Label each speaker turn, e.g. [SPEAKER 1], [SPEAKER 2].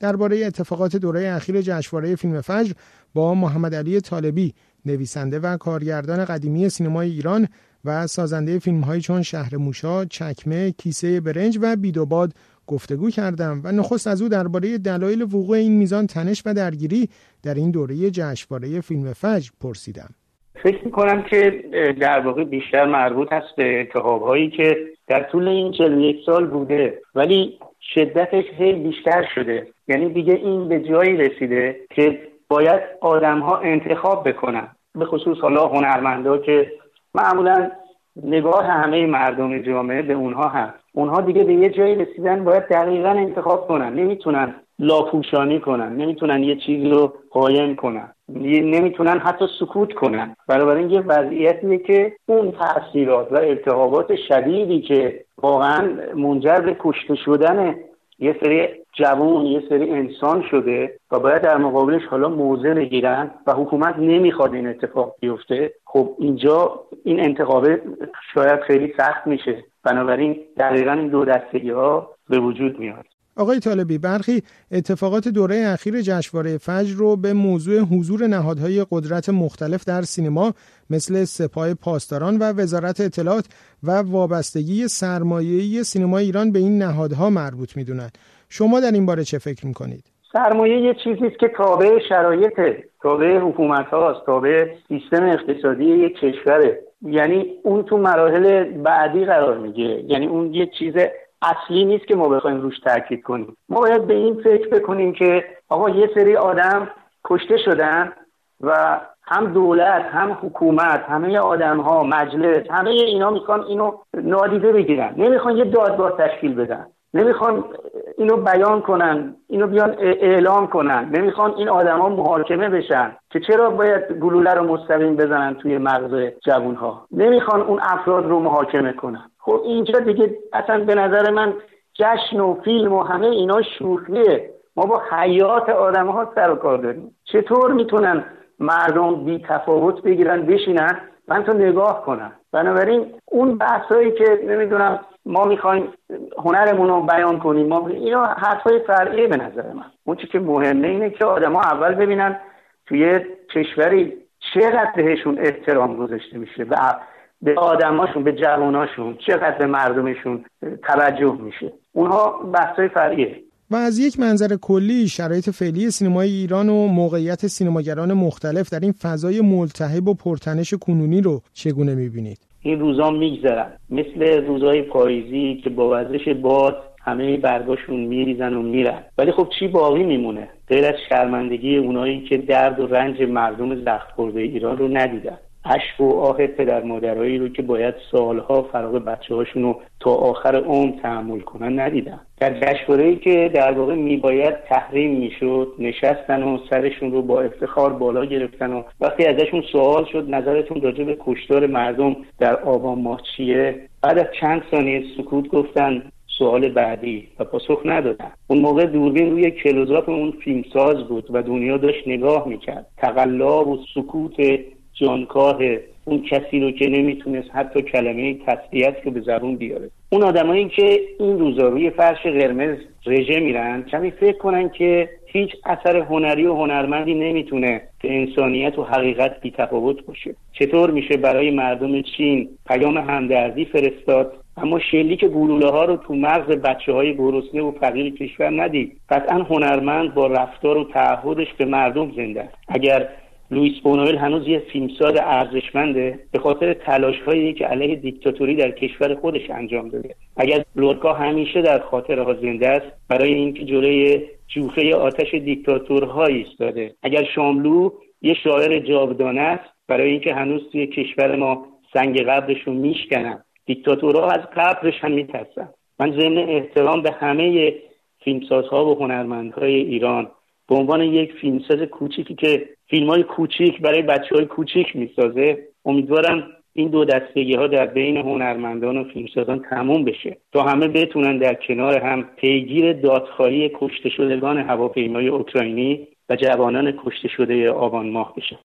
[SPEAKER 1] درباره اتفاقات دوره اخیر جشنواره فیلم فجر با محمد علی طالبی نویسنده و کارگردان قدیمی سینمای ایران و سازنده فیلم های چون شهر موشا، چکمه، کیسه برنج و بیدوباد گفتگو کردم و نخست از او درباره دلایل وقوع این میزان تنش و درگیری در این دوره جشنواره فیلم فجر پرسیدم.
[SPEAKER 2] فکر می‌کنم که در واقع بیشتر مربوط هست به اتحاب هایی که در طول این 41 سال بوده ولی شدتش هی بیشتر شده. یعنی دیگه این به جایی رسیده که باید آدم ها انتخاب بکنن. به خصوص حالا هنرمندا که معمولا نگاه همه مردم جامعه به اونها هست. اونها دیگه به یه جایی رسیدن باید دقیقا انتخاب کنن. نمی‌تونن لاپوشانی کنن. نمی‌تونن یه چیزی رو قایم کنن. نمی‌تونن حتی سکوت کنن. بنابراین یه وضعیتیه که اون تاثیرات و التهابات شدیدی که واقعا منجر به کشته شدن یه سری جوون یه سری انسان شده و باید در مقابلش حالا موضع بگیرن و حکومت نمی‌خواد این اتفاق بیفته. خب اینجا این انتخابه شاید خیلی سخت میشه. بنابراین دقیقا این دو دستگی ها به وجود میاد.
[SPEAKER 1] آقای طالبی برخی اتفاقات دوره اخیر جشنواره فجر رو به موضوع حضور نهادهای قدرت مختلف در سینما مثل سپاه پاسداران و وزارت اطلاعات و وابستگی سرمایه‌ای سینما ایران به این نهادها مربوط می‌دونند. شما در این باره چه فکر می‌کنید؟
[SPEAKER 2] سرمایه یه چیزی است که تابع شرایطه تابع حکومت هاست تابع سیستم اقتصادی یک کشوره یعنی اون تو مراحل بعدی قرار می‌گیره یعنی اون یه چیز اصلی نیست که ما بخوایم روش تاکید کنیم. ما باید به این فکر بکنیم که آقا یه سری آدم کشته شدن و هم دولت هم حکومت همه آدم ها مجلس همه اینا می‌خوان اینو نادیده بگیرن. نمی‌خوان یه دادگاه تشکیل بدن. نمی‌خوان اینو بیان کنن اینو بیان اعلام کنن. نمی‌خوان این آدما محاکمه بشن که چرا باید گلوله رو مستقیم بزنن توی مغز جوون ها نمی‌خوان اون افراد رو محاکمه کنن. خب اینجا دیگه اصلا به نظر من جشن و فیلم و همه اینا شوخیه. ما با حیات آدم ها سر و کار داریم. چطور می‌تونن مردم بی تفاوت بگیرن بشینن؟ من تو نگاه کنم. بنابراین اون بحثایی که نمی‌دونم ما می‌خوایم هنرمون رو بیان کنیم. ما اینا حرفای فرعیه به نظر من. اون چی که مهمه اینه که آدما اول ببینن توی کشوری چقدر بهشون احترام گذاشته میشه و به آدماشون به جواناشون چقدر به مردمشون توجه میشه. اونها بحثای فرعیه.
[SPEAKER 1] و از یک منظر کلی شرایط فعلی سینمای ایران و موقعیت سینماگران مختلف در این فضای ملتهب و پرتنش کنونی رو چگونه می‌بینید؟
[SPEAKER 2] این روزا میگذرن. مثل روزهای پاییزی که با وزش باد همه برگاشون میریزن و میرن. ولی خب چی باقی میمونه؟ غیر از شرمندگی اونایی که درد و رنج مردم زخم خورده ایران رو ندیدن. اشک و آه پدر مادرایی رو که باید سالها فراغ بچه هاشون رو تا آخر عمر تحمل کنن ندیدن. در جشنواره که در واقع میباید تحریم می‌شد نشستن و سرشون رو با افتخار بالا گرفتن و وقتی ازشون سوال شد نظرتون راجع به کشتار مردم در آبان ماه چیه؟ بعد از چند ثانیه سکوت گفتن سوال بعدی و پاسخ ندادن. اون موقع دوربین روی کلوزاپ اون فیلمساز بود و دنیا داشت نگاه می‌کرد. تقلا و سکوت جانکاه اون کسی رو که نمی‌تونست حتی کلمه تسلیت رو به زبون بیاره. اون آدمایی که این روزا روی فرش قرمز رژه میرن کمی فکر کنن که هیچ اثر هنری و هنرمندی نمی‌تونه به انسانیت و حقیقت بیتفاوت باشه. چطور میشه برای مردم چین پیام همدردی فرستاد؟ اما شلیک گلوله ها رو تو مغز بچه های گرسنه و فقیر کشور ندید. قطعا هنرمند با رفتار و تعهدش به مردم زنده اگر لوئیس بونوئل هنوز یه فیلمساز ارزشمنده به خاطر تلاش هایی که علیه دیکتاتوری در کشور خودش انجام داده. اگر لورکا همیشه در خاطرها زنده است برای اینکه جلوی جوخه آتش دیکتاتورها ایستاده. اگر شاملو یه شاعر جاودانه است برای اینکه هنوز توی کشور ما سنگ قبرشون میشکنن دیکتاتورها از قبرش هم میترسن. من ضمن احترام به همه فیلمسازها و هنرمندهای ایران به عنوان یک فیلمساز کوچیکی که فیلم های کوچیک برای بچه های کوچیک می‌سازه امیدوارم این دو دستگی ها در بین هنرمندان و فیلمسازان تموم بشه. تا همه بتونن در کنار هم پیگیر دادخواهی کشته شدگان هواپیمای اوکراینی و جوانان کشته شده آبان ماه بشن.